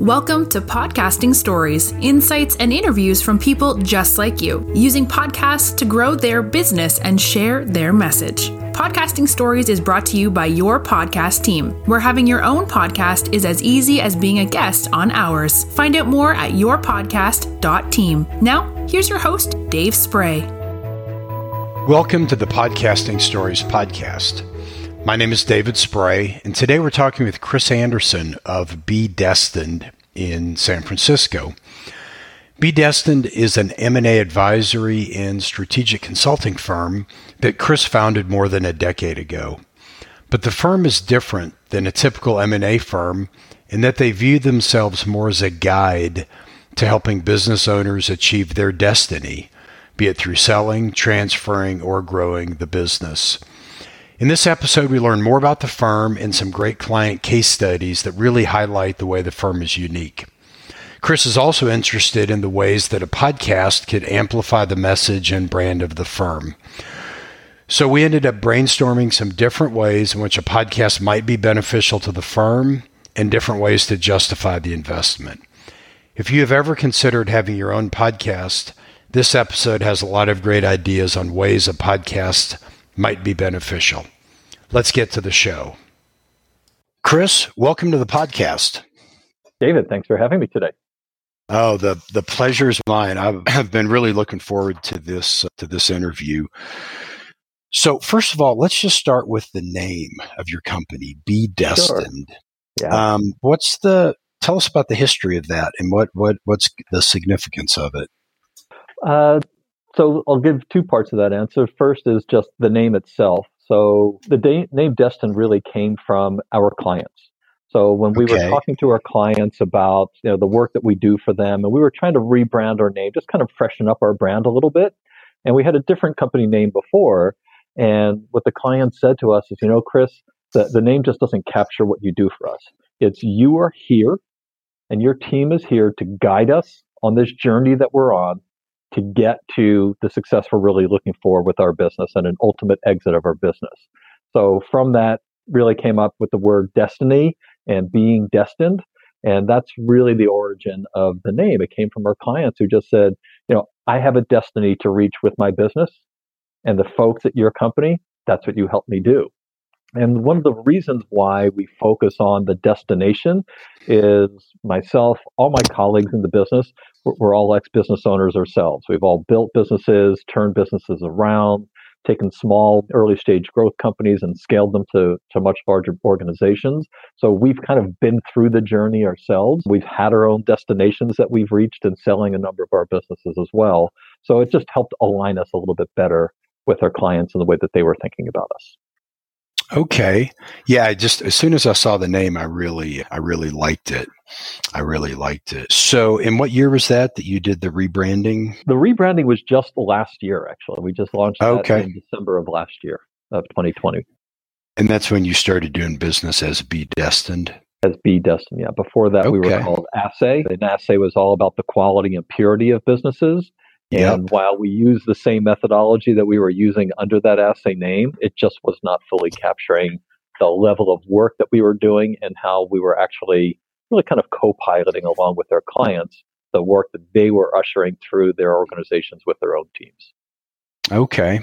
Welcome to Podcasting Stories, insights and interviews from people just like you, using podcasts to grow their business and share their message. Podcasting Stories is brought to you by your podcast team, where having your own podcast is as easy as being a guest on ours. Find out more at yourpodcast.team. Now, here's your host, Dave Spray. Welcome to the Podcasting Stories podcast. My name is David Spray, and today we're talking with Chris Anderson of Be Destined in San Francisco. Be Destined is an M&A advisory and strategic consulting firm that Chris founded more than a decade ago. But the firm is different than a typical M&A firm in that they view themselves more as a guide to helping business owners achieve their destiny, be it through selling, transferring, or growing the business. In this episode, we learn more about the firm and some great client case studies that really highlight the way the firm is unique. Chris is also interested in the ways that a podcast could amplify the message and brand of the firm. So we ended up brainstorming some different ways in which a podcast might be beneficial to the firm and different ways to justify the investment. If you have ever considered having your own podcast, this episode has a lot of great ideas on ways a podcast might be beneficial. Let's get to the show. Chris, welcome to the podcast. David, thanks for having me today. Oh, the the pleasure is mine. I've been really looking forward to this uh, to this interview. So, first of all, let's just start with the name of your company, Be Destined. Sure. Yeah. Um, what's the tell us about the history of that and what what what's the significance of it? Uh, so I'll give two parts of that answer. First is just the name itself. So the da- name Destin really came from our clients. So when we okay. were talking to our clients about you know the work that we do for them, and we were trying to rebrand our name, just kind of freshen up our brand a little bit, and we had a different company name before. And what the client said to us is, you know, Chris, the, the name just doesn't capture what you do for us. It's you are here, and your team is here to guide us on this journey that we're on to get to the success we're really looking for with our business and an ultimate exit of our business. So from that really came up with the word destiny and being destined. And that's really the origin of the name. It came from our clients who just said, you know, I have a destiny to reach with my business and the folks at your company, that's what you help me do. And one of the reasons why we focus on the destination is myself, all my colleagues in the business, we're all ex business owners ourselves. We've all built businesses, turned businesses around, taken small early stage growth companies and scaled them to, to much larger organizations. So we've kind of been through the journey ourselves. We've had our own destinations that we've reached in selling a number of our businesses as well. So it just helped align us a little bit better with our clients and the way that they were thinking about us. Okay. Yeah, I just as soon as I saw the name, I really I really liked it. I really liked it. So, in what year was that that you did the rebranding? The rebranding was just last year actually. We just launched okay. in December of last year of 2020. And that's when you started doing business as Be Destined? As Be Destined, yeah. Before that, okay. we were called Assay. And Assay was all about the quality and purity of businesses. And yep. while we use the same methodology that we were using under that assay name, it just was not fully capturing the level of work that we were doing and how we were actually really kind of co piloting along with our clients the work that they were ushering through their organizations with their own teams. Okay.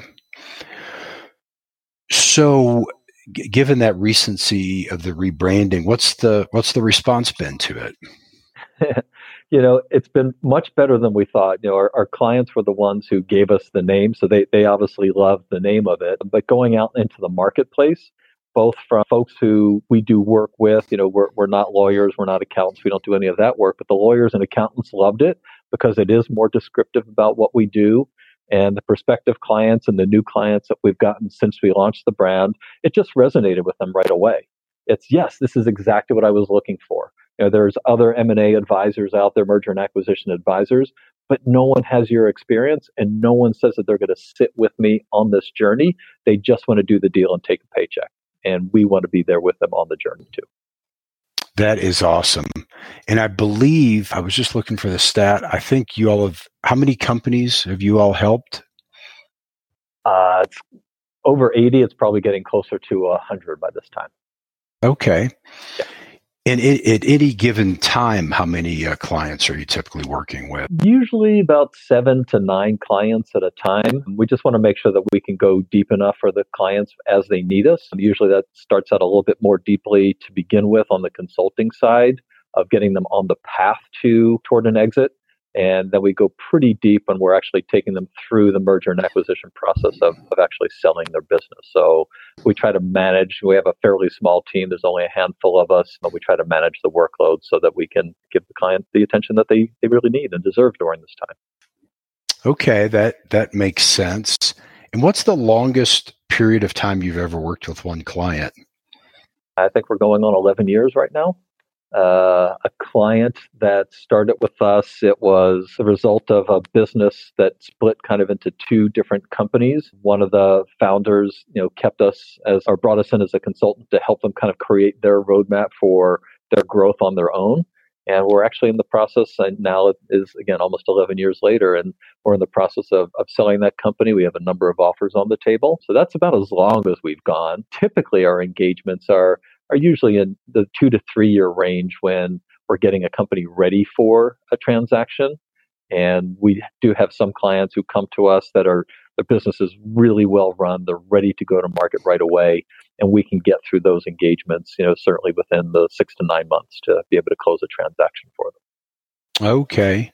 So, g- given that recency of the rebranding, what's the what's the response been to it? you know, it's been much better than we thought. You know, our, our clients were the ones who gave us the name, so they, they obviously loved the name of it. But going out into the marketplace, both from folks who we do work with, you know, we're, we're not lawyers, we're not accountants, we don't do any of that work, but the lawyers and accountants loved it because it is more descriptive about what we do. And the prospective clients and the new clients that we've gotten since we launched the brand, it just resonated with them right away. It's yes, this is exactly what I was looking for. You know, there's other M&A advisors out there, merger and acquisition advisors, but no one has your experience and no one says that they're going to sit with me on this journey. They just want to do the deal and take a paycheck. And we want to be there with them on the journey too. That is awesome. And I believe I was just looking for the stat. I think you all have how many companies have you all helped? Uh, it's over 80. It's probably getting closer to 100 by this time. Okay. Yeah. And it, at any given time, how many uh, clients are you typically working with? Usually about seven to nine clients at a time. We just want to make sure that we can go deep enough for the clients as they need us. Usually that starts out a little bit more deeply to begin with on the consulting side of getting them on the path to toward an exit. And then we go pretty deep when we're actually taking them through the merger and acquisition process of, of actually selling their business. So we try to manage, we have a fairly small team. There's only a handful of us, but we try to manage the workload so that we can give the client the attention that they, they really need and deserve during this time. Okay, that, that makes sense. And what's the longest period of time you've ever worked with one client? I think we're going on 11 years right now uh, a client that started with us. It was a result of a business that split kind of into two different companies. One of the founders, you know, kept us as or brought us in as a consultant to help them kind of create their roadmap for their growth on their own. And we're actually in the process, and now it is again almost 11 years later, and we're in the process of, of selling that company. We have a number of offers on the table. So that's about as long as we've gone. Typically, our engagements are are usually in the two to three year range when we're getting a company ready for a transaction. And we do have some clients who come to us that are the business is really well run. They're ready to go to market right away. And we can get through those engagements, you know, certainly within the six to nine months to be able to close a transaction for them. Okay.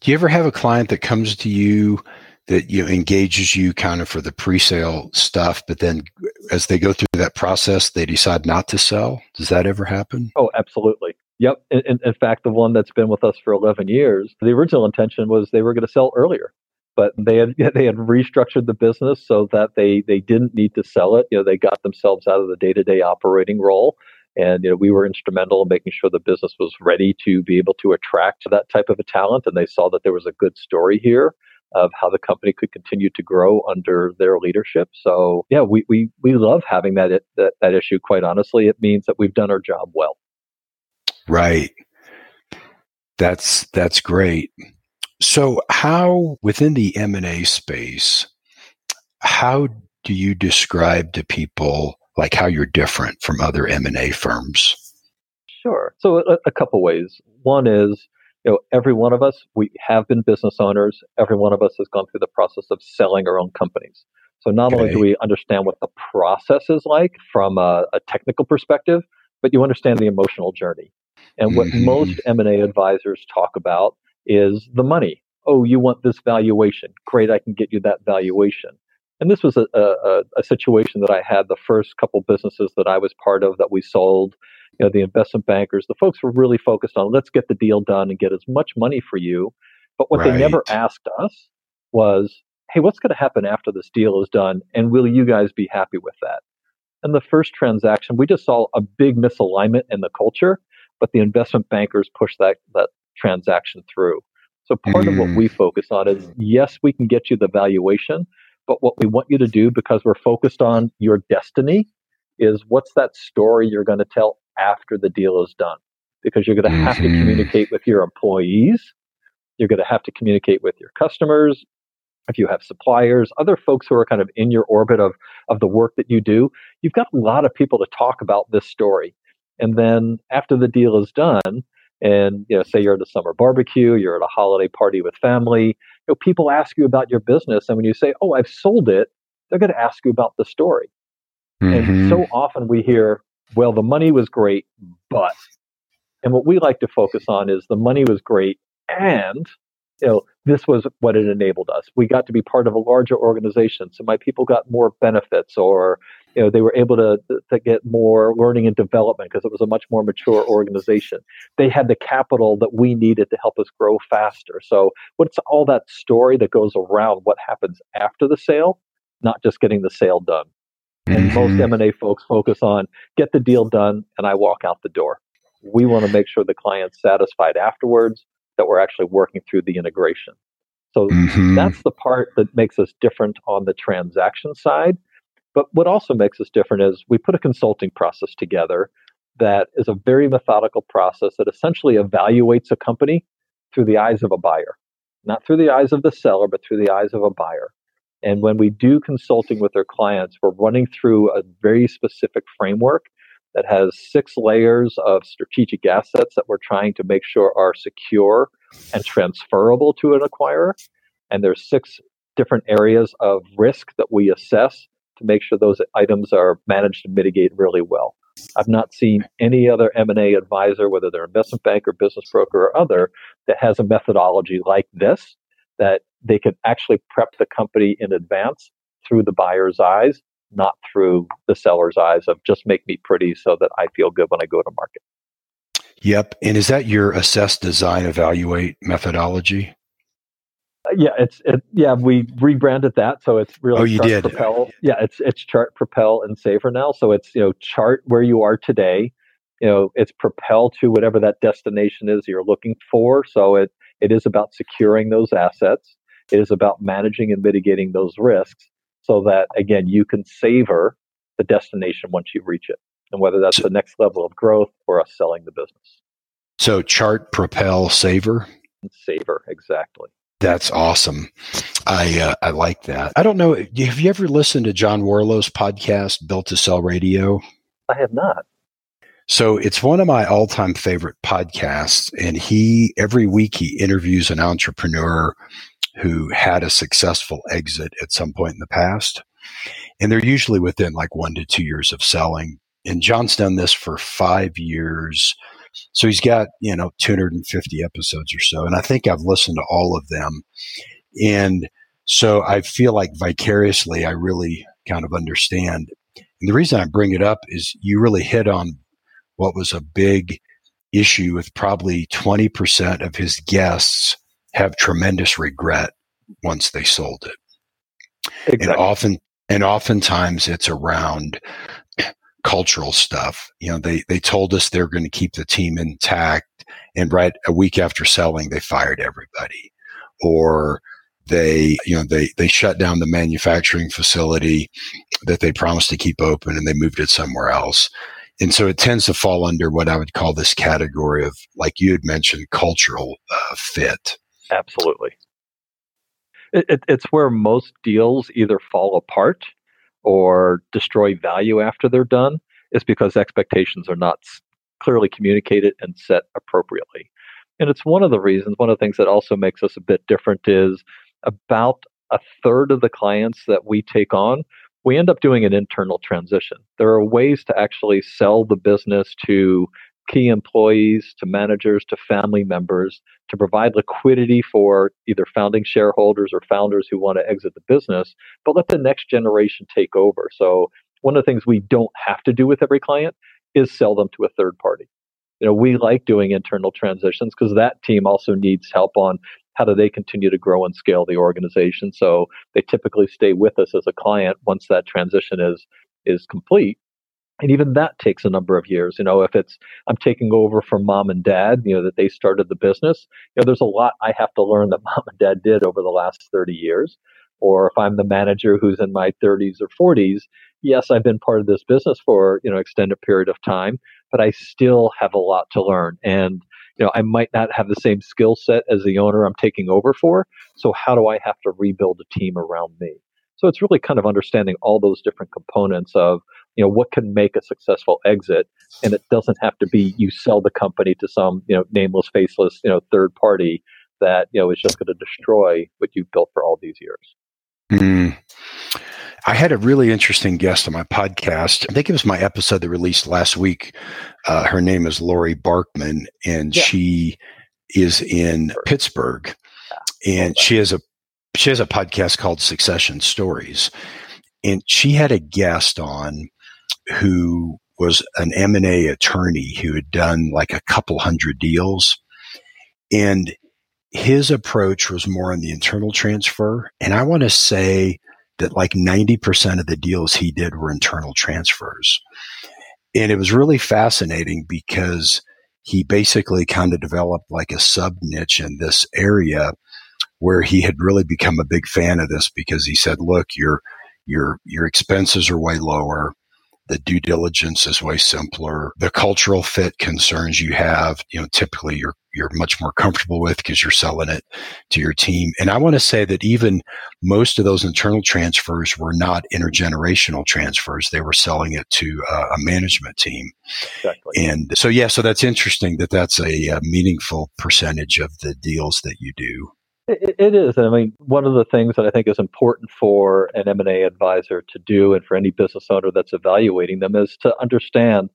Do you ever have a client that comes to you that you know, engages you kind of for the pre-sale stuff, but then as they go through that process, they decide not to sell. Does that ever happen? Oh, absolutely. Yep. In, in, fact, the one that's been with us for 11 years, the original intention was they were going to sell earlier, but they had they had restructured the business so that they they didn't need to sell it. You know, they got themselves out of the day to day operating role. And you know, we were instrumental in making sure the business was ready to be able to attract that type of a talent. And they saw that there was a good story here of how the company could continue to grow under their leadership. So yeah, we we, we love having that, that that issue. Quite honestly, it means that we've done our job well. Right. That's that's great. So how within the M and A space, how do you describe to people like how you're different from other M and A firms? Sure. So a, a couple ways. One is you know, every one of us, we have been business owners. Every one of us has gone through the process of selling our own companies. So not okay. only do we understand what the process is like from a, a, technical perspective, but you understand the emotional journey. And what mm-hmm. most M&A advisors talk about is the money. Oh, you want this valuation. Great, I can get you that valuation. And this was a, a, a situation that I had the first couple businesses that I was part of that we sold you know, the investment bankers, the folks were really focused on let's get the deal done and get as much money for you. But what right. they never asked us was, hey, what's going to happen after this deal is done? And will you guys be happy with that? And the first transaction, we just saw a big misalignment in the culture, but the investment bankers pushed that, that transaction through. So part mm. of what we mm. focus on is yes, we can get you the valuation, but what we want you to do because we're focused on your destiny is what's that story you're going to tell after the deal is done because you're going to have mm-hmm. to communicate with your employees. You're going to have to communicate with your customers. If you have suppliers, other folks who are kind of in your orbit of, of the work that you do, you've got a lot of people to talk about this story. And then after the deal is done, and you know, say you're at a summer barbecue, you're at a holiday party with family, you know, people ask you about your business, and when you say, "Oh, I've sold it," they're going to ask you about the story. Mm-hmm. And so often we hear, well, the money was great, but, and what we like to focus on is the money was great and, you know, this was what it enabled us. We got to be part of a larger organization. So my people got more benefits or, you know, they were able to, to get more learning and development because it was a much more mature organization. They had the capital that we needed to help us grow faster. So what's all that story that goes around what happens after the sale, not just getting the sale done. And mm-hmm. most M&A folks focus on get the deal done and I walk out the door. We want to make sure the client's satisfied afterwards, that we're actually working through the integration. So mm-hmm. that's the part that makes us different on the transaction side. But what also makes us different is we put a consulting process together that is a very methodical process that essentially evaluates a company through the eyes of a buyer, not through the eyes of the seller, but through the eyes of a buyer. And when we do consulting with our clients, we're running through a very specific framework that has six layers of strategic assets that we're trying to make sure are secure and transferable to an acquirer. And there's six different areas of risk that we assess to make sure those items are managed and mitigate really well. I've not seen any other M&A advisor, whether they're investment bank or business broker, or other, that has a methodology like this that they can actually prep the company in advance through the buyer's eyes, not through the seller's eyes of just make me pretty so that I feel good when I go to market. Yep. And is that your assess, design, evaluate methodology? Uh, yeah, it's it, yeah. We rebranded that, so it's really oh, you chart did. Propel. Yeah, it's it's chart propel and savor now. So it's you know chart where you are today. You know, it's propel to whatever that destination is you're looking for. So it it is about securing those assets. It is about managing and mitigating those risks, so that again you can savor the destination once you reach it, and whether that's so, the next level of growth or us selling the business. So chart, propel, savor. Savor exactly. That's awesome. I uh, I like that. I don't know. Have you ever listened to John Warrillow's podcast, Built to Sell Radio? I have not. So it's one of my all time favorite podcasts, and he every week he interviews an entrepreneur who had a successful exit at some point in the past, and they're usually within like one to two years of selling. And John's done this for five years so he's got, you know, 250 episodes or so. And I think I've listened to all of them. And so I feel like vicariously, I really kind of understand. And the reason I bring it up is you really hit on what was a big issue with probably 20% of his guests have tremendous regret once they sold it. Exactly. And often, and oftentimes it's around cultural stuff. You know, they, they told us they're going to keep the team intact. And right a week after selling, they fired everybody. Or they, you know, they, they shut down the manufacturing facility that they promised to keep open and they moved it somewhere else. And so it tends to fall under what I would call this category of, like you had mentioned, cultural uh, fit. Absolutely. It, it, it's where most deals either fall apart or destroy value after they're done is because expectations are not clearly communicated and set appropriately. And it's one of the reasons, one of the things that also makes us a bit different is about a third of the clients that we take on, we end up doing an internal transition. There are ways to actually sell the business to key employees to managers to family members to provide liquidity for either founding shareholders or founders who want to exit the business, but let the next generation take over. So, one of the things we don't have to do with every client is sell them to a third party. You know, we like doing internal transitions because that team also needs help on how do they continue to grow and scale the organization. So they typically stay with us as a client once that transition is is complete and even that takes a number of years you know if it's i'm taking over from mom and dad you know that they started the business you know there's a lot i have to learn that mom and dad did over the last 30 years. Or if i'm the manager who's in my 30s or 40s yes i've been part of this business for you know extended period of time but i still have a lot to learn. And you know i might not have the same skill set as the owner i'm taking over for so how do i have to rebuild a team around me? So it's really kind of understanding all those different components of you know what can make a successful exit and it doesn't have to be you sell the company to some you know nameless faceless you know third party that you know is just going to destroy what you've built for all these years mm. I had a really interesting guest on my podcast. I think it was my episode that released last week. Uh, her name is Lori Barkman, and yeah. she is in Pittsburgh, and she has a she has a podcast called Succession Stories, and she had a guest on who was an M&A attorney who had done like a couple hundred deals. And his approach was more on the internal transfer. And I want to say that like 90% of the deals he did were internal transfers. And it was really fascinating because he basically kind of developed like a sub niche in this area where he had really become a big fan of this because he said, look, your, your, your expenses are way lower the due diligence is way simpler. The cultural fit concerns you have, you know, typically you're you're much more comfortable with because you're selling it to your team. And I want to say that even most of those internal transfers were not intergenerational transfers. They were selling it to uh, a management team. Exactly. And so, yeah, so that's interesting that that's a, a meaningful percentage of the deals that you do. It, it is. I mean, one of the things that I think is important for an M&A advisor to do and for any business owner that's evaluating them is to understand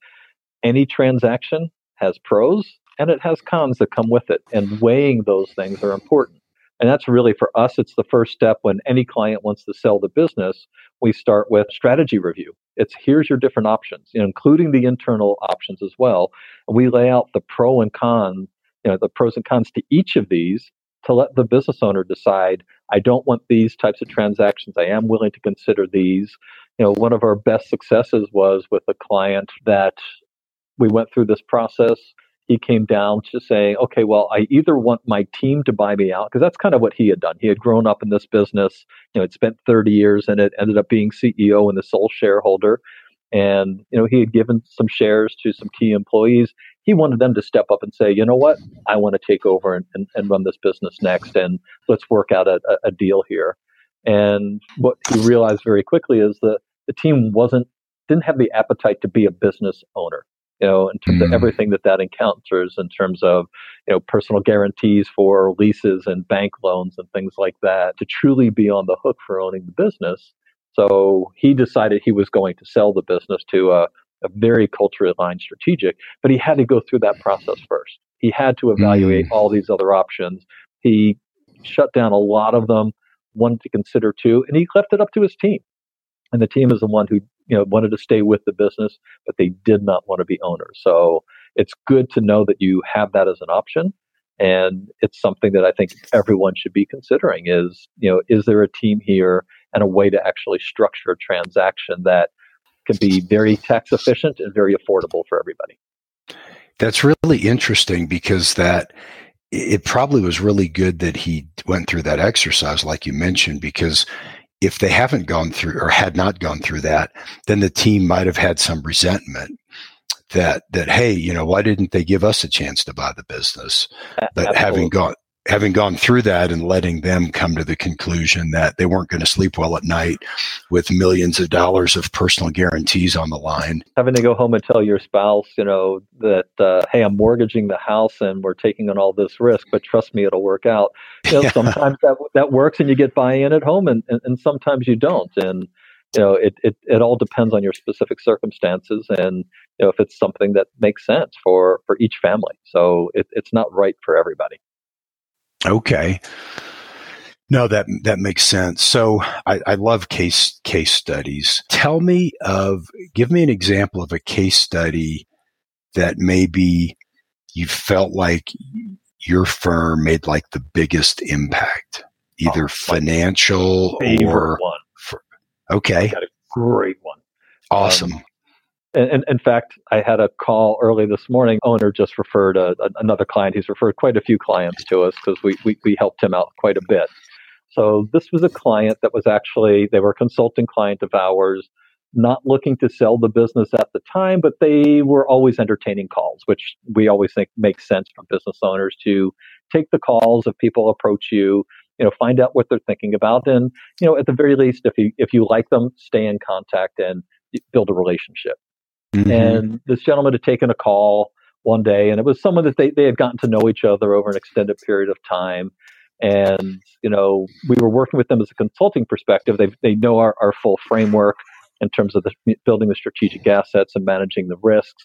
any transaction has pros and it has cons that come with it. And weighing those things are important. And that's really for us, it's the first step when any client wants to sell the business. We start with strategy review. It's here's your different options, including the internal options as well. And we lay out the pro and con, you know, the pros and cons to each of these to let the business owner decide I don't want these types of transactions. I am willing to consider these. You know, one of our best successes was with a client that we went through this process he came down to saying, okay, well, I either want my team to buy me out, because that's kind of what he had done. He had grown up in this business, you know, had spent 30 years in it, ended up being CEO and the sole shareholder. And, you know, he had given some shares to some key employees. He wanted them to step up and say, you know what, I want to take over and, and, and run this business next, and let's work out a, a deal here. And what he realized very quickly is that the team wasn't didn't have the appetite to be a business owner you know, in terms mm. of everything that that encounters in terms of, you know, personal guarantees for leases and bank loans and things like that to truly be on the hook for owning the business. So he decided he was going to sell the business to a, a very culturally aligned strategic, but he had to go through that process first. He had to evaluate mm. all these other options. He shut down a lot of them, wanted to consider two, and he left it up to his team. And the team is the one who you know wanted to stay with the business, but they did not want to be owners. So it's good to know that you have that as an option, and it's something that I think everyone should be considering. Is you know is there a team here and a way to actually structure a transaction that can be very tax efficient and very affordable for everybody. That's really interesting because that it probably was really good that he went through that exercise, like you mentioned, because if they haven't gone through or had not gone through that, then the team might have had some resentment that that hey, you know, why didn't they give us a chance to buy the business? But Absolutely. having gone having gone through that and letting them come to the conclusion that they weren't going to sleep well at night with millions of dollars of personal guarantees on the line. Having to go home and tell your spouse, you know, that, uh, hey, I'm mortgaging the house and we're taking on all this risk, but trust me, it'll work out. You know, yeah. Sometimes that, that works and you get buy in at home and, and, and sometimes you don't. And, you know, it, it, it all depends on your specific circumstances and, you know, if it's something that makes sense for, for each family. So it, it's not right for everybody. Okay. No, that that makes sense. So I, I, love case case studies. Tell me of give me an example of a case study that maybe you felt like your firm made like the biggest impact, either oh, financial or one. For, okay, got a great one. Awesome. Um, and, in fact, I had a call early this morning. Owner just referred a, another client. He's referred quite a few clients to us because we, we, we helped him out quite a bit. So this was a client that was actually, they were a consulting client of ours, not looking to sell the business at the time, but they were always entertaining calls, which we always think makes sense for business owners to take the calls if people approach you, you know, find out what they're thinking about. And, you know, at the very least, if you, if you like them, stay in contact and build a relationship. Mm-hmm. And this gentleman had taken a call one day, and it was someone that they, they had gotten to know each other over an extended period of time. And, you know, we were working with them as a consulting perspective. They, they know our, our full framework in terms of the, building the strategic assets and managing the risks.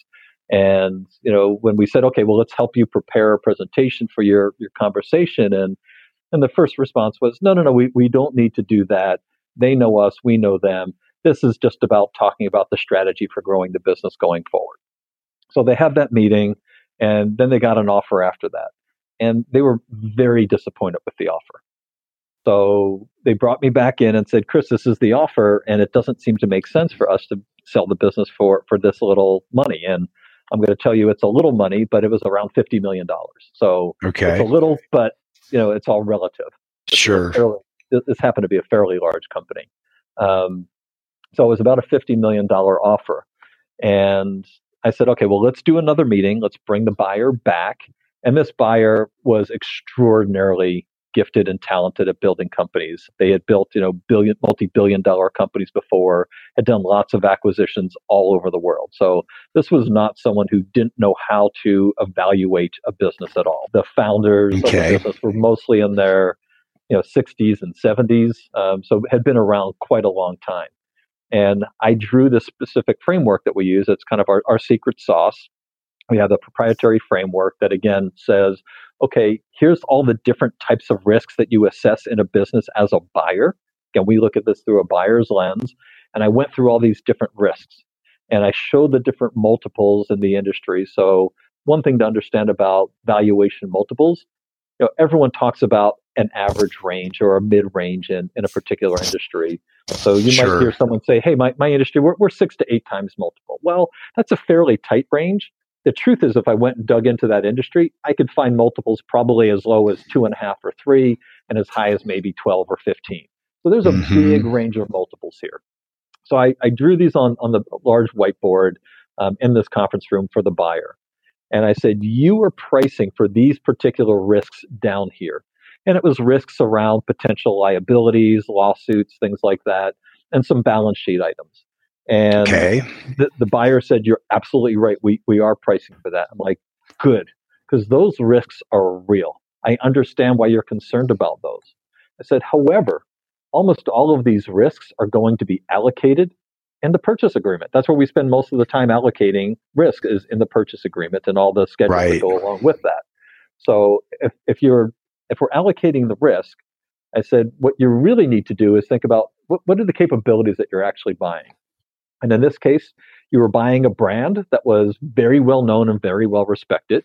And, you know, when we said, okay, well, let's help you prepare a presentation for your, your conversation. And, and the first response was, no, no, no, we, we don't need to do that. They know us, we know them. This is just about talking about the strategy for growing the business going forward. So they had that meeting, and then they got an offer after that. And they were very disappointed with the offer. So they brought me back in and said, Chris, this is the offer, and it doesn't seem to make sense for us to sell the business for, for this little money. And I'm going to tell you it's a little money, but it was around $50 million. So okay. it's a little, but you know, it's all relative. Sure. Fairly, this happened to be a fairly large company. Um, so it was about a $50 million offer. And I said, okay, well, let's do another meeting. Let's bring the buyer back. And this buyer was extraordinarily gifted and talented at building companies. They had built, you know, billion, multi-billion dollar companies before, had done lots of acquisitions all over the world. So this was not someone who didn't know how to evaluate a business at all. The founders okay. of the business were mostly in their, you know, 60s and 70s, um, so had been around quite a long time. And I drew this specific framework that we use. It's kind of our, our secret sauce. We have a proprietary framework that again says okay, here's all the different types of risks that you assess in a business as a buyer. Again, we look at this through a buyer's lens. And I went through all these different risks and I showed the different multiples in the industry. So, one thing to understand about valuation multiples, you know, everyone talks about an average range or a mid range in, in a particular industry. So you sure. might hear someone say, hey, my, my industry, we're, we're six to eight times multiple. Well, that's a fairly tight range the truth is, if I went and dug into that industry, I could find multiples probably as low as two and a half or three, and as high as maybe 12 or 15. So there's a mm-hmm. big range of multiples here. So I, I, drew these on, on the large whiteboard um, in this conference room for the buyer. And I said, You are pricing for these particular risks down here. And it was risks around potential liabilities, lawsuits, things like that, and some balance sheet items. And okay. the, the buyer said, You're absolutely right. We, we are pricing for that. I'm like, Good, because those risks are real. I understand why you're concerned about those. I said, However, almost all of these risks are going to be allocated in the purchase agreement. That's where we spend most of the time allocating risk is in the purchase agreement and all the schedules right. that go along with that. So if, if you're if we're allocating the risk, I said what you really need to do is think about what, what are the capabilities that you're actually buying. And in this case, you were buying a brand that was very well known and very well respected.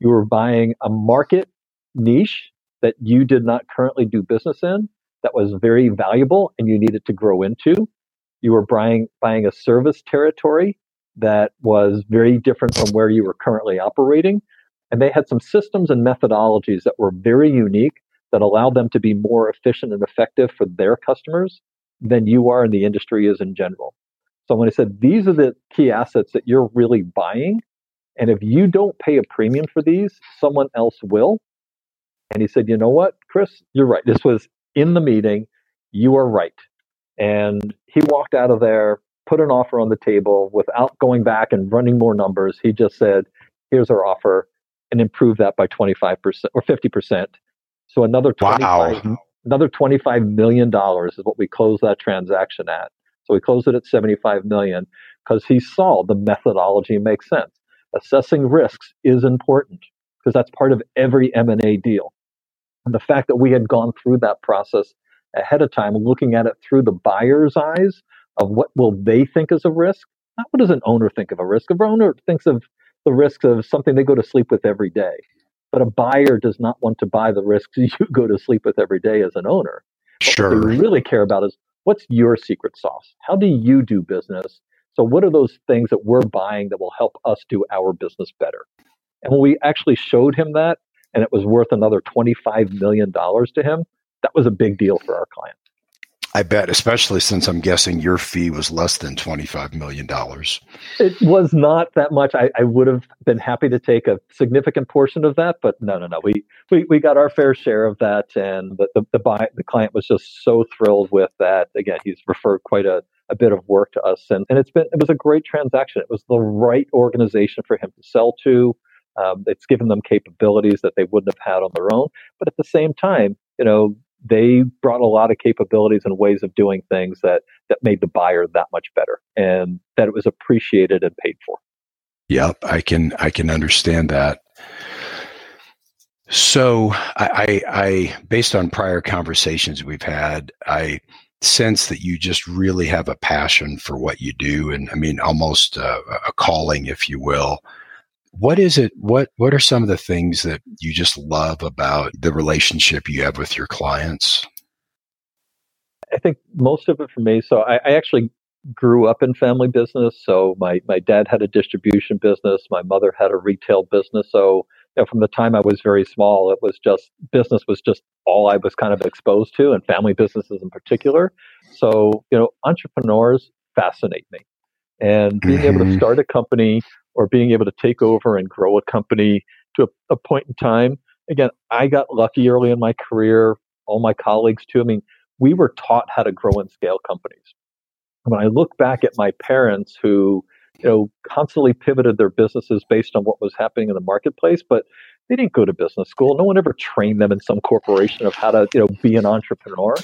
You were buying a market niche that you did not currently do business in that was very valuable and you needed to grow into. You were buying, buying a service territory that was very different from where you were currently operating. And they had some systems and methodologies that were very unique that allowed them to be more efficient and effective for their customers than you are in the industry is in general. So when I said these are the key assets that you're really buying, and if you don't pay a premium for these, someone else will. And he said, you know what, Chris, you're right. This was in the meeting. You are right. And he walked out of there, put an offer on the table without going back and running more numbers. He just said, here's our offer and improve that by 25% or 50%. So another 25, wow. another $25 million is what we closed that transaction at. So we closed it at 75 million because he saw the methodology makes sense. Assessing risks is important because that's part of every M&A deal. And the fact that we had gone through that process ahead of time, looking at it through the buyer's eyes of what will they think is a risk, not what does an owner think of a risk. An owner thinks of the risks of something they go to sleep with every day. But a buyer does not want to buy the risks you go to sleep with every day as an owner. Sure. What they really care about is what's your secret sauce? How do you do business? So, what are those things that we're buying that will help us do our business better? And when we actually showed him that, and it was worth another $25 million to him, that was a big deal for our client. I bet, especially since I'm guessing your fee was less than $25 million. It was not that much. I, I, would have been happy to take a significant portion of that, but no, no, no. We, we, we got our fair share of that. And the, the, the, buy, the client was just so thrilled with that. Again, he's referred quite a, a bit of work to us. And, and it's been, it was a great transaction. It was the right organization for him to sell to. Um, it's given them capabilities that they wouldn't have had on their own. But at the same time, you know, they brought a lot of capabilities and ways of doing things that that made the buyer that much better and that it was appreciated and paid for. Yep i can i can understand that. So I, I, I based on prior conversations we've had i sense that you just really have a passion for what you do and i mean almost a, a calling if you will what is it what what are some of the things that you just love about the relationship you have with your clients i think most of it for me so i, I actually grew up in family business so my my dad had a distribution business my mother had a retail business so you know, from the time i was very small it was just business was just all i was kind of exposed to and family businesses in particular so you know entrepreneurs fascinate me And being mm-hmm. able to mm-hmm. start a company or being able to take over and grow a company to a, a point in time. Again, I got lucky early in my career, all my colleagues too. I mean, we were taught how to grow and scale companies. When I look back at my parents who, you know, constantly pivoted their businesses based on what was happening in the marketplace, but they didn't go to business school. No one ever trained them in some corporation of how to, you know, be an entrepreneur.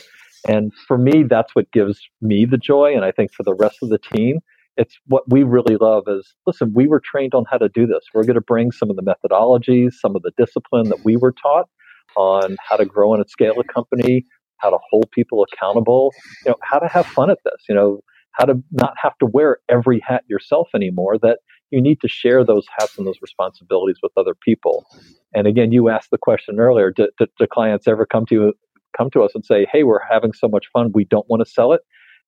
And for me, that's what gives me the joy. And I think for the rest of the team, it's what we really love is listen, we were trained on how to do this. We're going to bring some of the methodologies, some of the discipline that we were taught on how to grow and scale a company, how to hold people accountable, you know, how to have fun at this, you know, how to not have to wear every hat yourself anymore, that you need to share those hats and those responsibilities with other people. And again, you asked the question earlier, do, do, do clients ever come to you, come to us and say, hey, we're having so much fun, we don't want to sell it?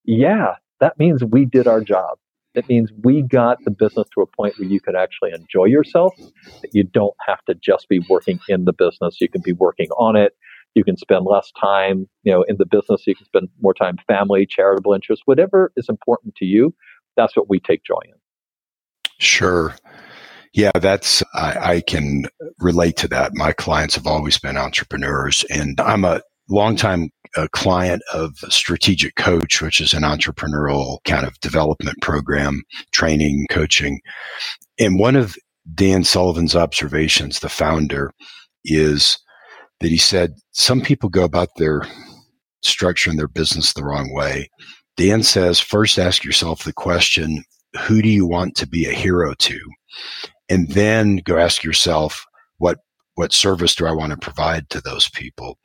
Yeah, that means we did our job. It means we got the business to a point where you can actually enjoy yourself, that you don't have to just be working in the business. You can be working on it. You can spend less time, you know, in the business. You can spend more time family, charitable interests, whatever is important to you. That's what we take joy in. Sure. Yeah, that's I, I, can relate to that. My clients have always been entrepreneurs, and I'm a longtime a client of Strategic Coach, which is an entrepreneurial kind of development program, training, coaching. And one of Dan Sullivan's observations, the founder, is that he said some people go about their structuring their business the wrong way. Dan says, first ask yourself the question, who do you want to be a hero to? And then go ask yourself, what what service do I want to provide to those people?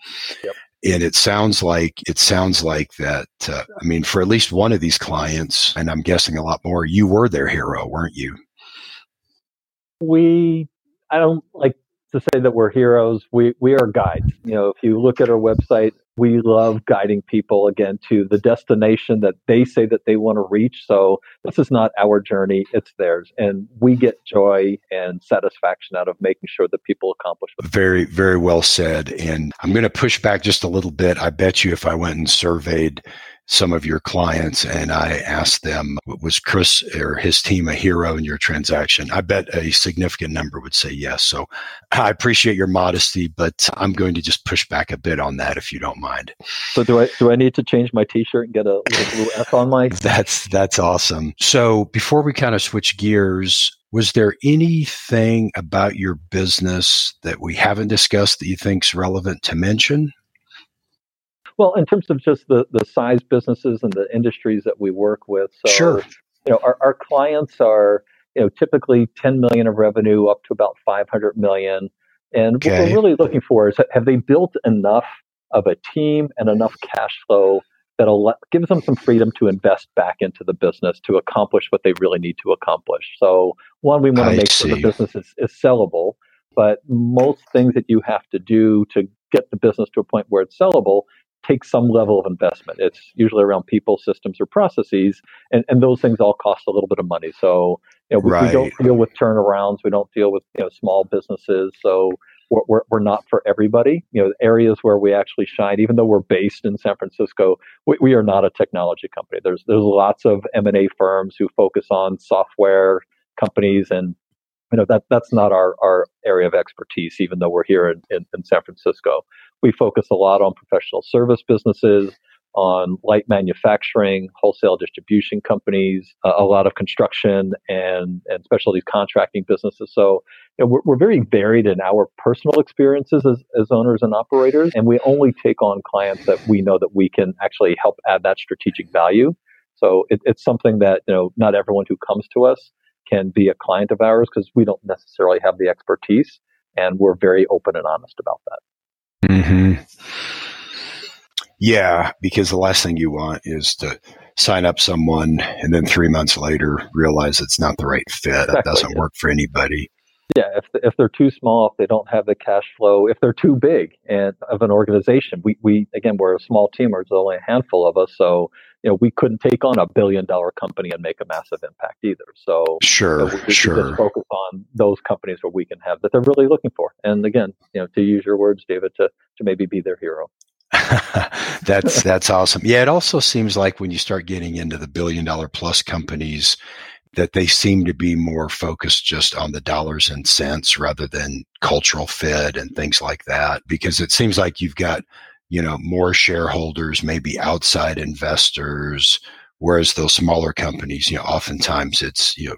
Yep and it sounds like it sounds like that uh, i mean for at least one of these clients and i'm guessing a lot more you were their hero weren't you? We i don't like to say that we're heroes. We we are guides. You know if you look at our website we love guiding people again to the destination that they say that they want to reach. So this is not our journey, it's theirs. And we get joy and satisfaction out of making sure that people accomplish it. Very, very well said. And I'm going to push back just a little bit. I bet you if I went and surveyed some of your clients and I asked them, was Chris or his team a hero in your transaction? I bet a significant number would say yes. So I appreciate your modesty, but I'm going to just push back a bit on that if you don't mind. So do I do I need to change my t-shirt and get a little blue F on my That's that's awesome. So before we kind of switch gears, was there anything about your business that we haven't discussed that you think is relevant to mention? Well, in terms of just the, the size businesses and the industries that we work with. So, sure. You know, our, our clients are, you know, typically 10 million of revenue up to about 500 million. And okay. what we're really looking for is have they built enough of a team and enough cash flow that'll let, give them some freedom to invest back into the business to accomplish what they really need to accomplish. So, one, we want to make see. sure the business is, is sellable, but most things that you have to do to get the business to a point where it's sellable takes some level of investment. It's usually around people, systems, or processes, and, and those things all cost a little bit of money. So you know, we, right. we don't deal with turnarounds. We don't deal with you know small businesses. So we're, we're, we're, not for everybody. You know, areas where we actually shine, even though we're based in San Francisco, we, we are not a technology company. There's there's lots of M and A firms who focus on software companies and you know that that's not our, our area of expertise even though we're here in, in, in, san francisco. We focus a lot on professional service businesses on light manufacturing wholesale distribution companies uh, a lot of construction and and specialty contracting businesses. So you know, we're, we're very varied in our personal experiences as, as owners and operators and we only take on clients that we know that we can actually help add that strategic value. So it, it's something that you know not everyone who comes to us can be a client of ours because we don't necessarily have the expertise and we're very open and honest about that. Mm-hmm. Yeah, because the last thing you want is to sign up someone and then three months later realize it's not the right fit. Exactly, that doesn't yeah. work for anybody. Yeah, if, if they're too small, if they don't have the cash flow, if they're too big and of an organization, we, we again we're a small team. There's only a handful of us, so you know we couldn't take on a billion dollar company and make a massive impact either. So sure, you know, we, sure. Just focus on those companies where we can have that they're really looking for. And again, you know, to use your words, David, to to maybe be their hero. that's that's awesome. Yeah, it also seems like when you start getting into the billion dollar plus companies, that they seem to be more focused just on the dollars and cents rather than cultural fit and things like that. Because it seems like you've got, you know, more shareholders, maybe outside investors, whereas those smaller companies, you know, oftentimes it's, you know,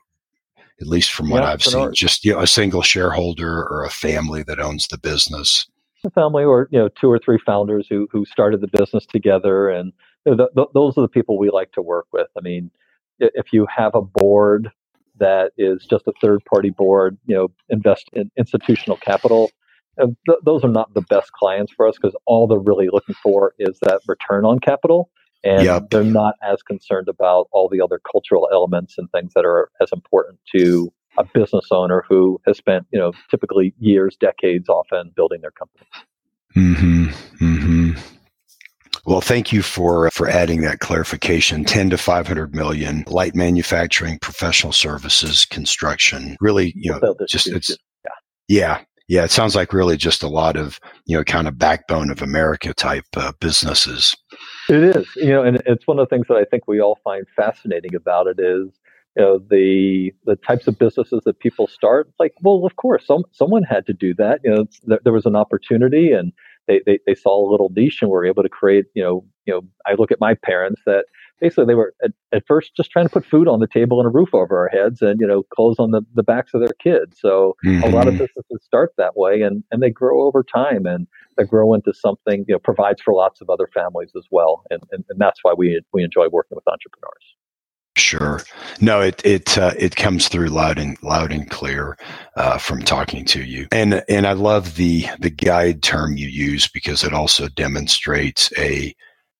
at least from what yeah, I've seen, just you know, a single shareholder or a family that owns the business. A family, or you know, two or three founders who who started the business together, and you know, those are the people we like to work with. I mean, if you have a board that is just a third party board, you know, invest in institutional capital. And th- those are not the best clients for us because all they're really looking for is that return on capital. And yep. they're not as concerned about all the other cultural elements and things that are as important to a business owner who has spent, you know, typically years, decades often building their company. Mm-hmm. Mm-hmm. Well, thank you for for adding that clarification. 10 to 500 million, light manufacturing, professional services, construction. Really, you know, just it's yeah. yeah. Yeah, it sounds like really just a lot of, you know, kind of backbone of America type uh, businesses. It is, you know, and it's one of the things that I think we all find fascinating about it is, you know, the the types of businesses that people start. Like, well, of course, some someone had to do that. You know, there, there was an opportunity, and they, they, they saw a little niche and were able to create, you know, you know, I look at my parents that basically they were at, at first just trying to put food on the table and a roof over our heads and, you know, clothes on the, the backs of their kids. So mm-hmm. a lot of mm-hmm. businesses start that way and, and they grow over time and they grow into something, you know, provides for lots of other families as well. And, and, and that's why we, we enjoy working with entrepreneurs. Sure. No, it it uh, it comes through loud and loud and clear uh, from talking to you, and and I love the the guide term you use because it also demonstrates a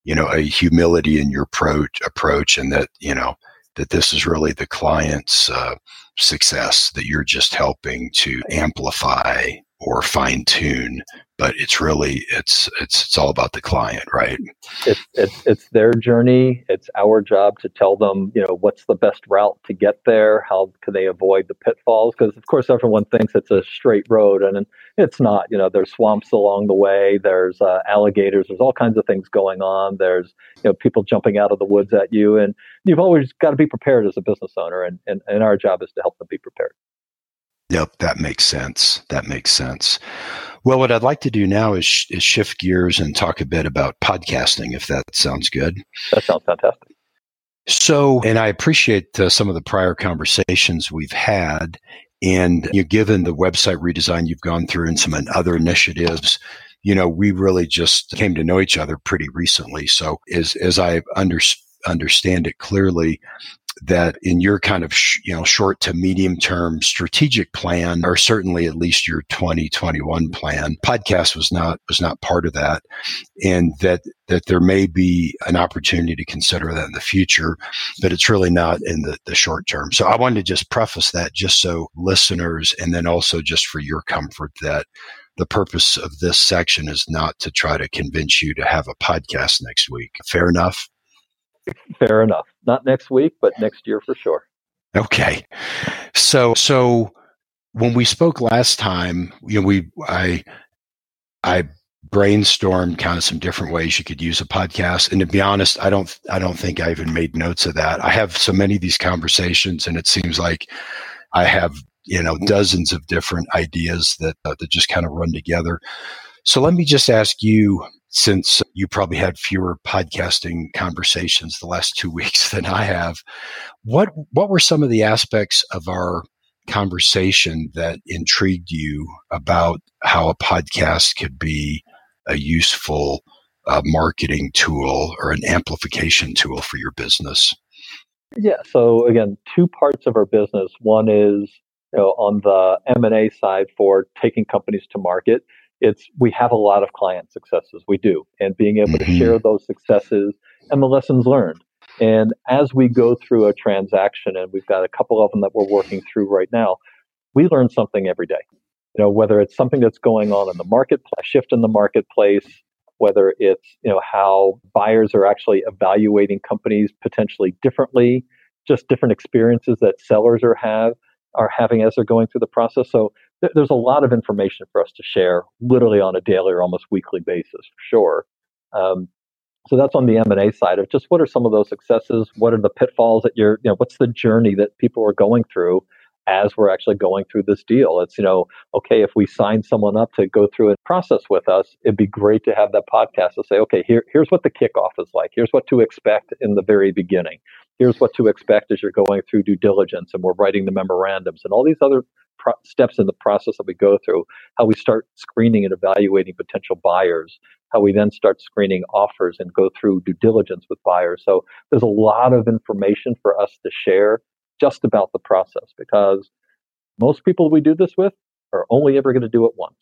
you know a humility in your approach approach, and that you know that this is really the client's uh, success that you're just helping to amplify or fine tune but it's really it's it's it's all about the client right? It's, it's it's their journey. It's our job to tell them you know what's the best route to get there? How can they avoid the pitfalls? Because of course everyone thinks it's a straight road and it's not. You know there's swamps along the way there's uh, alligators there's all kinds of things going on. There's you know people jumping out of the woods at you and you've always got to be prepared as a business owner and, and and our job is to help them be prepared Yep, that makes sense. That makes sense. Well, what I'd like to do now is, is shift gears and talk a bit about podcasting, if that sounds good. That sounds fantastic. So, and I appreciate uh, some of the prior conversations we've had. And you know, given the website redesign you've gone through and some other initiatives, you know, we really just came to know each other pretty recently. So, as as I under, understand it clearly, that in your kind of sh- you know short to medium term strategic plan or certainly at least your 2021 plan podcast was not was not part of that. And that that there may be an opportunity to consider that in the future but it's really not in the, the short term. So i wanted to just preface that just so listeners and then also just for your comfort that the purpose of this section is not to try to convince you to have a podcast next week. Fair enough Fair enough. Not next week, but next year for sure. Okay. So so when we spoke last time, you know, we I I brainstormed kind of some different ways you could use a podcast. And to be honest, I don't I don't think I even made notes of that. I have so many of these conversations and it seems like I have, you know, dozens of different ideas that uh, that just kind of run together. So let me just ask you since you probably had fewer podcasting conversations the last two weeks than I have. What what were some of the aspects of our conversation that intrigued you about how a podcast could be a useful uh, marketing tool or an amplification tool for your business? Yeah. So again, two parts of our business. One is you know, on the M and A side for taking companies to market it's we have a lot of client successes. We do. And being able mm-hmm. to share those successes and the lessons learned. And as we go through a transaction and we've got a couple of them that we're working through right now we learn something every day. You know whether it's something that's going on in the marketplace shift in the marketplace whether it's you know how buyers are actually evaluating companies potentially differently just different experiences that sellers are have are having as they're going through the process so th- there's a lot of information for us to share literally on a daily or almost weekly basis for sure. Um, So that's on the M&A side of just what are some of those successes? What are the pitfalls that you're, you know, what's the journey that people are going through as we're actually going through this deal? It's, you know, okay, if we sign someone up to go through a process with us, it'd be great to have that podcast to say, okay, here, here's what the kickoff is like. Here's what to expect in the very beginning. Here's what to expect as you're going through due diligence and we're writing the memorandums and all these other pro- steps in the process that we go through, how we start screening and evaluating potential buyers, how we then start screening offers and go through due diligence with buyers. So there's a lot of information for us to share just about the process because most people we do this with are only ever going to do it once.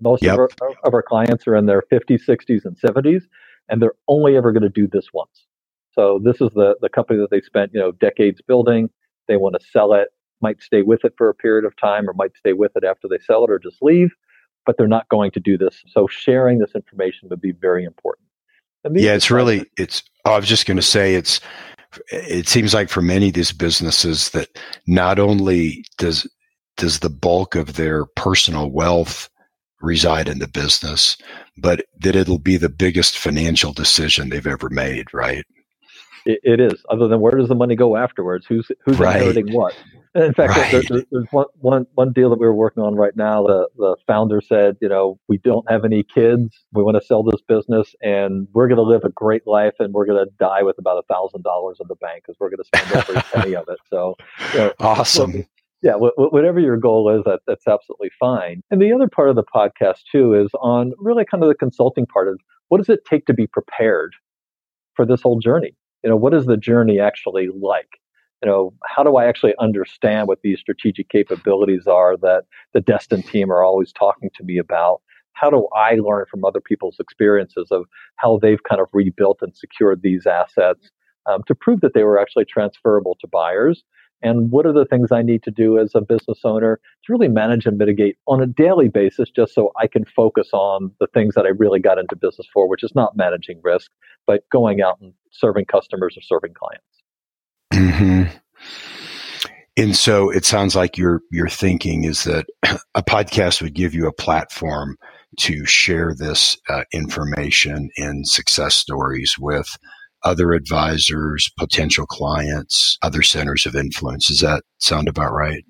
Most yep. of, our, of our clients are in their 50s, 60s, and 70s, and they're only ever going to do this once. So this is the, the company that they spent, you know, decades building. They want to sell it might stay with it for a period of time or might stay with it after they sell it or just leave, but they're not going to do this. So sharing this information would be very important. Yeah, it's really it's I was just going to say it's it seems like for many of these businesses that not only does does the bulk of their personal wealth reside in the business, but that it'll be the biggest financial decision they've ever made, right? it, it is. Other than where does the money go afterwards? Who's who's right. inheriting what? In fact, right. there, there's one, one, one deal that we're working on right now. The, the founder said, you know, we don't have any kids. We want to sell this business and we're going to live a great life and we're going to die with about a thousand dollars in the bank because we're going to spend every penny of it. So, you know, awesome. yeah, whatever your goal is, that, that's absolutely fine. And the other part of the podcast too is on really kind of the consulting part of what does it take to be prepared for this whole journey? you know what is the journey actually like you know how do i actually understand what these strategic capabilities are that the destin team are always talking to me about how do i learn from other people's experiences of how they've kind of rebuilt and secured these assets um, to prove that they were actually transferable to buyers and what are the things I need to do as a business owner to really manage and mitigate on a daily basis just so I can focus on the things that I really got into business for, which is not managing risk, but going out and serving customers or serving clients. Mm-hmm. And so it sounds like your your thinking is that a podcast would give you a platform to share this uh, information and success stories with other advisors, potential clients, other centers of influence. Does that sound about right?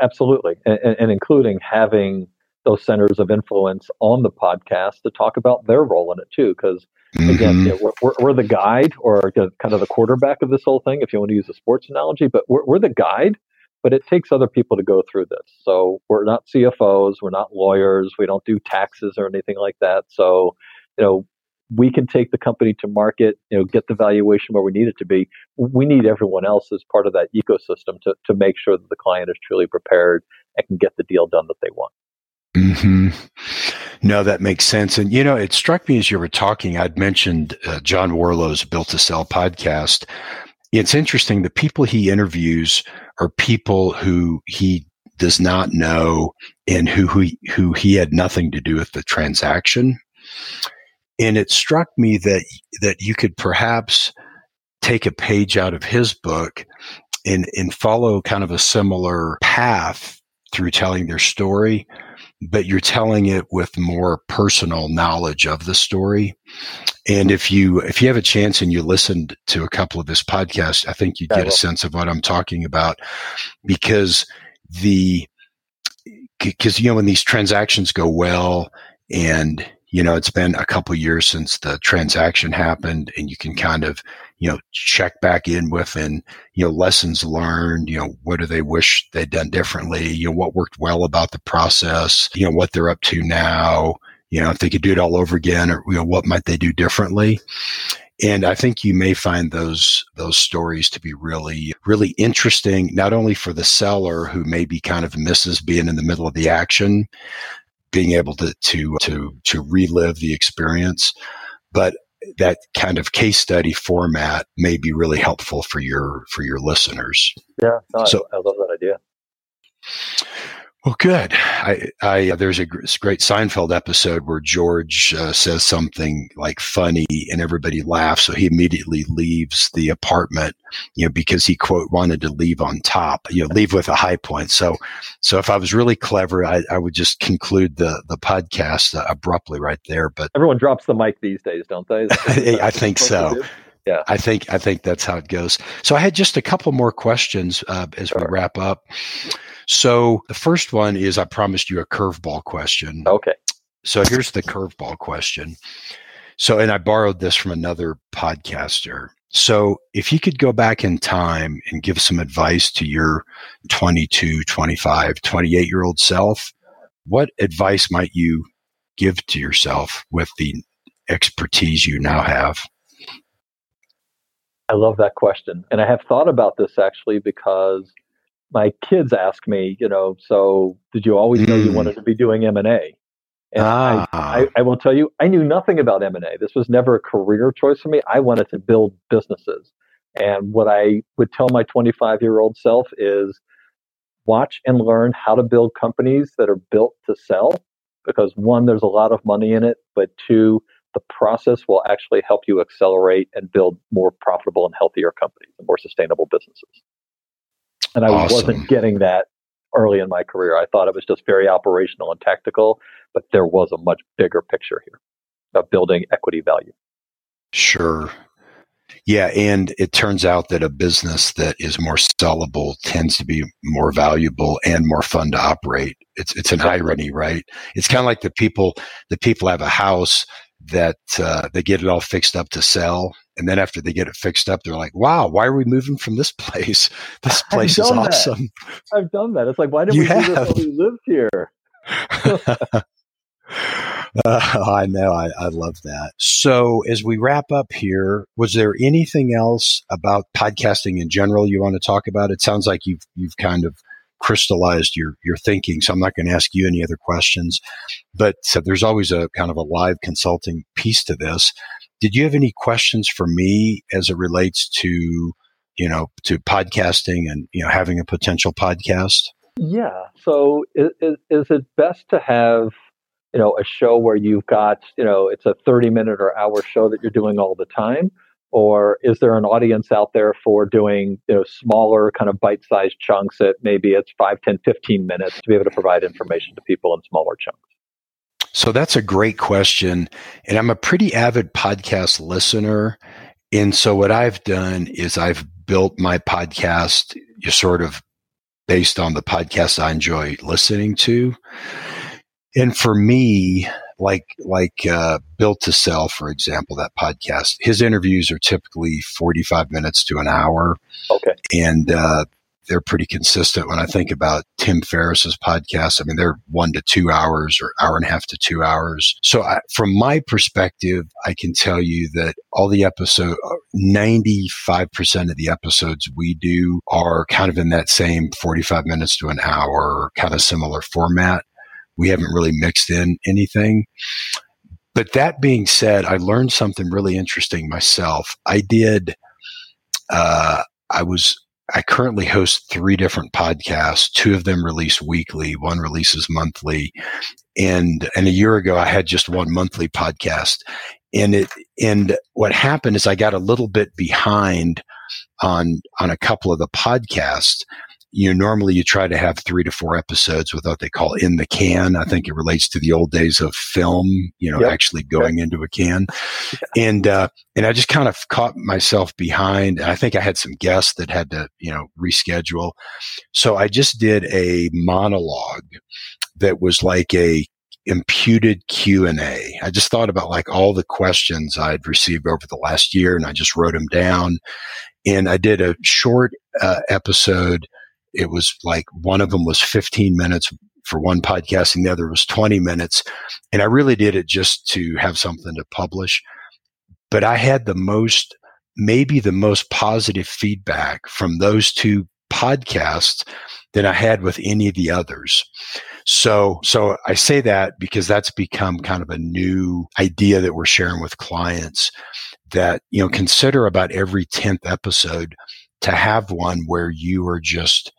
absolutely. And, and, including having those centers of influence on the podcast to talk about their role in it too. Because mm-hmm. again, you know, we're, we're, the guide or kind of the quarterback of this whole thing, if you want to use a sports analogy, but we're, we're the guide but it takes other people to go through this. So we're not CFOs, we're not lawyers, we don't do taxes or anything like that. So, you know, we can take the company to market, you know, get the valuation where we need it to be. We need everyone else as part of that ecosystem to, to make sure that the client is truly prepared and can get the deal done that they want. hmm No, that makes sense. And, you know, it struck me as you were talking, I'd mentioned uh, John Warrillow's Built to Sell podcast. It's interesting. The people he interviews are people who he does not know and who, who, who he had nothing to do with the transaction. And it struck me that, that you could perhaps take a page out of his book and, and follow kind of a similar path through telling their story, but you're telling it with more personal knowledge of the story. And if you if you have a chance and you listened to a couple of his podcasts, I think you get a sense of what I'm talking about because the because you know when these transactions go well and you know, it's been a couple years since the transaction happened and you can kind of, you know, check back in with and, you know, lessons learned, you know, what do they wish they'd done differently? You know, what worked well about the process, you know, what they're up to now, you know, if they could do it all over again or, you know, what might they do differently? And I think you may find those those stories to be really really interesting, not only for the seller who maybe kind of misses being in the middle of the action, being able to to to to relive the experience. But that kind of case study format may be really helpful for your for your listeners. Yeah, no, so, I, I love that idea. Well, good. I, I there's a great Seinfeld episode where George uh, says something like funny and everybody laughs, so he immediately leaves the apartment, you know, because he quote wanted to leave on top, you know, leave with a high point. So, so if I was really clever, I, I would just conclude the the podcast uh, abruptly right there. But everyone drops the mic these days, don't they? I think so. Yeah, I think I think that's how it goes. So I had just a couple more questions uh, as sure. we wrap up. So the first one is I promised you a curveball question. Okay. So here's the curveball question. So, and I borrowed this from another podcaster. So, if you could go back in time and give some advice to your 22, 25, 28 year old self, what advice might you give to yourself with the expertise you now have? I love that question. And I have thought about this actually because my kids ask me, you know, so did you always know you wanted to be doing M and ah. I, I, I, will tell you, I knew nothing about M and A. This was never a career choice for me. I wanted to build businesses, and what I would tell my 25 year old self is, watch and learn how to build companies that are built to sell. Because one, there's a lot of money in it, but two, the process will actually help you accelerate and build more profitable and healthier companies and more sustainable businesses. And I awesome. wasn't getting that early in my career. I thought it was just very operational and tactical, but there was a much bigger picture here of building equity value. Sure. Yeah, and it turns out that a business that is more sellable tends to be more valuable and more fun to operate. It's it's an irony, right? It's kind of like the people the people have a house that uh, they get it all fixed up to sell, and then after they get it fixed up, they're like, "Wow, why are we moving from this place? This place is awesome." That. I've done that. It's like, why didn't you we have. do this when we lived here? uh, I know. I, I love that. So, as we wrap up here, was there anything else about podcasting in general you want to talk about? It sounds like you've you've kind of crystallized your your thinking. So I'm not going to ask you any other questions, but uh, there's always a kind of a live consulting piece to this. Did you have any questions for me as it relates to you know to podcasting and you know having a potential podcast? Yeah. So is, is it best to have you know a show where you've got you know it's a 30 minute or hour show that you're doing all the time or is there an audience out there for doing you know smaller kind of bite-sized chunks at maybe it's 5 10 15 minutes to be able to provide information to people in smaller chunks? So that's a great question and i'm a pretty avid podcast listener and so what i've done is i've built my podcast sort of based on the podcast i enjoy listening to. And for me like like uh, built to sell for example that podcast his interviews are typically 45 minutes to an hour. Okay. And uh, they're pretty consistent. When i think about tim ferriss's podcast i mean they're one to two hours or hour and a half to two hours. So I, from my perspective i can tell you that all the episode 95% of the episodes we do are kind of in that same 45 minutes to an hour kind of similar format we haven't really mixed in anything. But that being said, I learned something really interesting myself. I did, uh, I was, I currently host three different podcasts. Two of them release weekly, one releases monthly. And, and a year ago, I had just one monthly podcast. And it, and what happened is I got a little bit behind on, on a couple of the podcasts you know, normally you try to have three to four episodes with what they call in the can. I think it relates to the old days of film, you know, yep. actually going into a can. And, uh, and I just kind of caught myself behind. I think I had some guests that had to, you know, reschedule. So I just did a monologue that was like a imputed Q&A. I just thought about like all the questions I'd received over the last year and I just wrote them down. And I did a short uh, episode it was like one of them was 15 minutes for one podcast and the other was 20 minutes. And I really did it just to have something to publish. But I had the most, maybe the most positive feedback from those two podcasts than I had with any of the others. So, so I say that because that's become kind of a new idea that we're sharing with clients that, you know, consider about every 10th episode to have one where you are just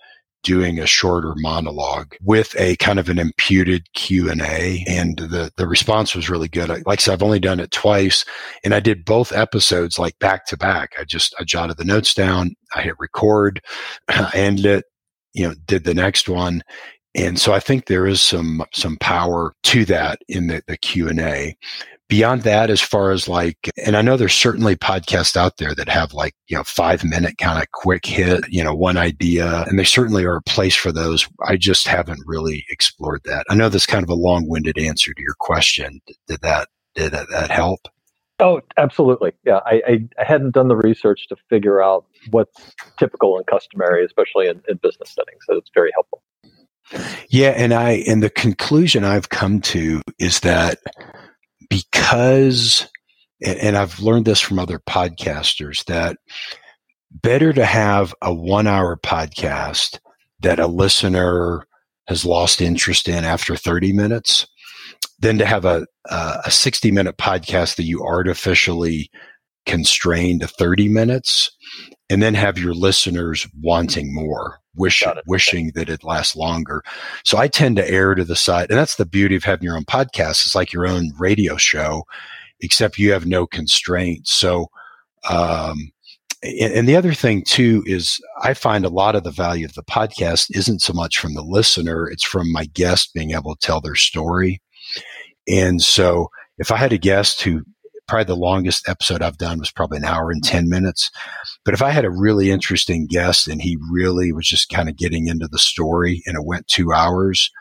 doing a shorter monologue with a kind of an imputed Q&A and the the response was really good. Like I said I've only done it twice and I did both episodes like back to back. I just I jotted the notes down, I hit record, ended it, you know, did the next one and so I think there is some some power to that in the, the Q and A beyond that, as far as like, and I know there's certainly podcasts out there that have like, you know, five minute kind of quick hit, you know, one idea, and they certainly are a place for those. I just haven't really explored that. I know that's kind of a long winded answer to your question. Did that, did that help? Oh, absolutely. Yeah. I, I, I, hadn't done the research to figure out what's typical and customary, especially in, in business settings. So it's very helpful. Yeah. And I, and the conclusion I've come to is that because, and I've learned this from other podcasters, that better to have a one hour podcast that a listener has lost interest in after 30 minutes than to have a, a 60 minute podcast that you artificially constrain to 30 minutes and then have your listeners wanting more wish, wishing that it lasts longer. So I tend to err to the side, and that's the beauty of having your own podcast. It's like your own radio show, except you have no constraints. So, um, and, and the other thing too is I find a lot of the value of the podcast isn't so much from the listener; it's from my guest being able to tell their story. And so, if I had a guest who probably the longest episode I've done was probably an hour and 10 minutes. But if I had a really interesting guest and he really was just kind of getting into the story and it went two hours,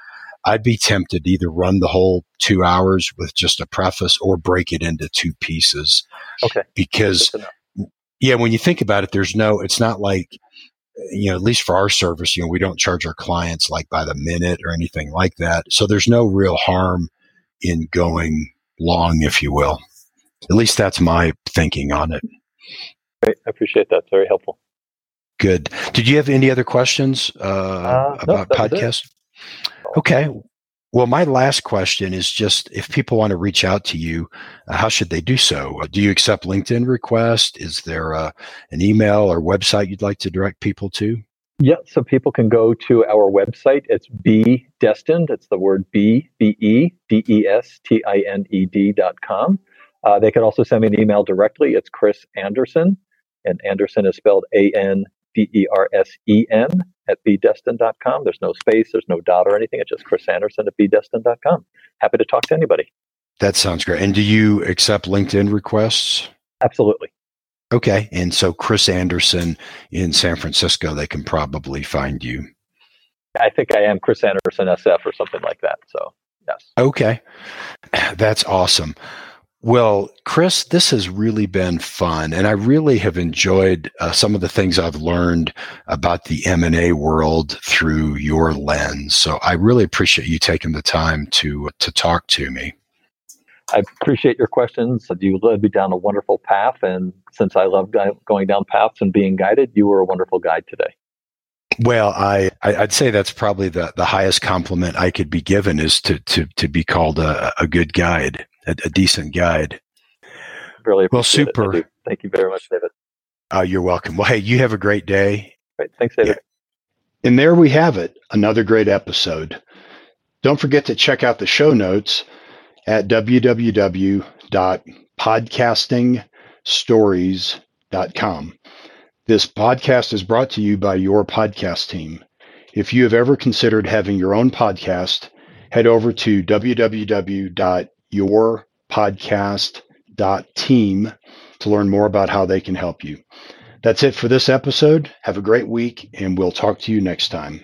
I'd be tempted to either run the whole two hours with just a preface or break it into two pieces. Okay. Because, yeah, when you think about it, there's no, it's not like, you know, at least for our service, you know, we don't charge our clients like by the minute or anything like that. So there's no real harm in going long, if you will. At least that's my thinking on it. Great. I appreciate that. Very helpful. Good. Did you have any other questions uh, uh, about no, podcast? Okay. Well, my last question is just if people want to reach out to you, uh, how should they do so? Uh, do you accept LinkedIn requests? Is there uh, an email or website you'd like to direct people to? Yeah, so people can go to our website. It's Be Destined. It's the word B, B E D E S T I N E D dot com. Uh, they can also send me an email directly. It's Chris Andersen, and Andersen is spelled A N D E R S E N at bedestined.com. There's no space, there's no dot or anything. It's just Chris Andersen at bedestined.com. Happy to talk to anybody. That sounds great. And do you accept LinkedIn requests? Absolutely. Okay. And so Chris Andersen in San Francisco, they can probably find you. I think I am Chris Andersen SF or something like that. So, yes. Okay. That's awesome. Well, Chris, this has really been fun, and I really have enjoyed uh, some of the things I've learned about the M and A world through your lens. So I really appreciate you taking the time to to talk to me. I appreciate your questions. You led me down a wonderful path, and since I love going down paths and being guided, you were a wonderful guide today. Well, I, I'd say that's probably the, the highest compliment I could be given is to, to, to be called a, a good guide a, a decent guide. Really well, super. Thank you. Thank you very much, David. Uh, you're welcome. Well, hey, you have a great day. Great. Thanks, David. Yeah. And there we have it. Another great episode. Don't forget to check out the show notes at www.podcastingstories.com. This podcast is brought to you by your podcast team. If you have ever considered having your own podcast, head over to www yourpodcast.team to learn more about how they can help you. That's it for this episode. Have a great week, and we'll talk to you next time.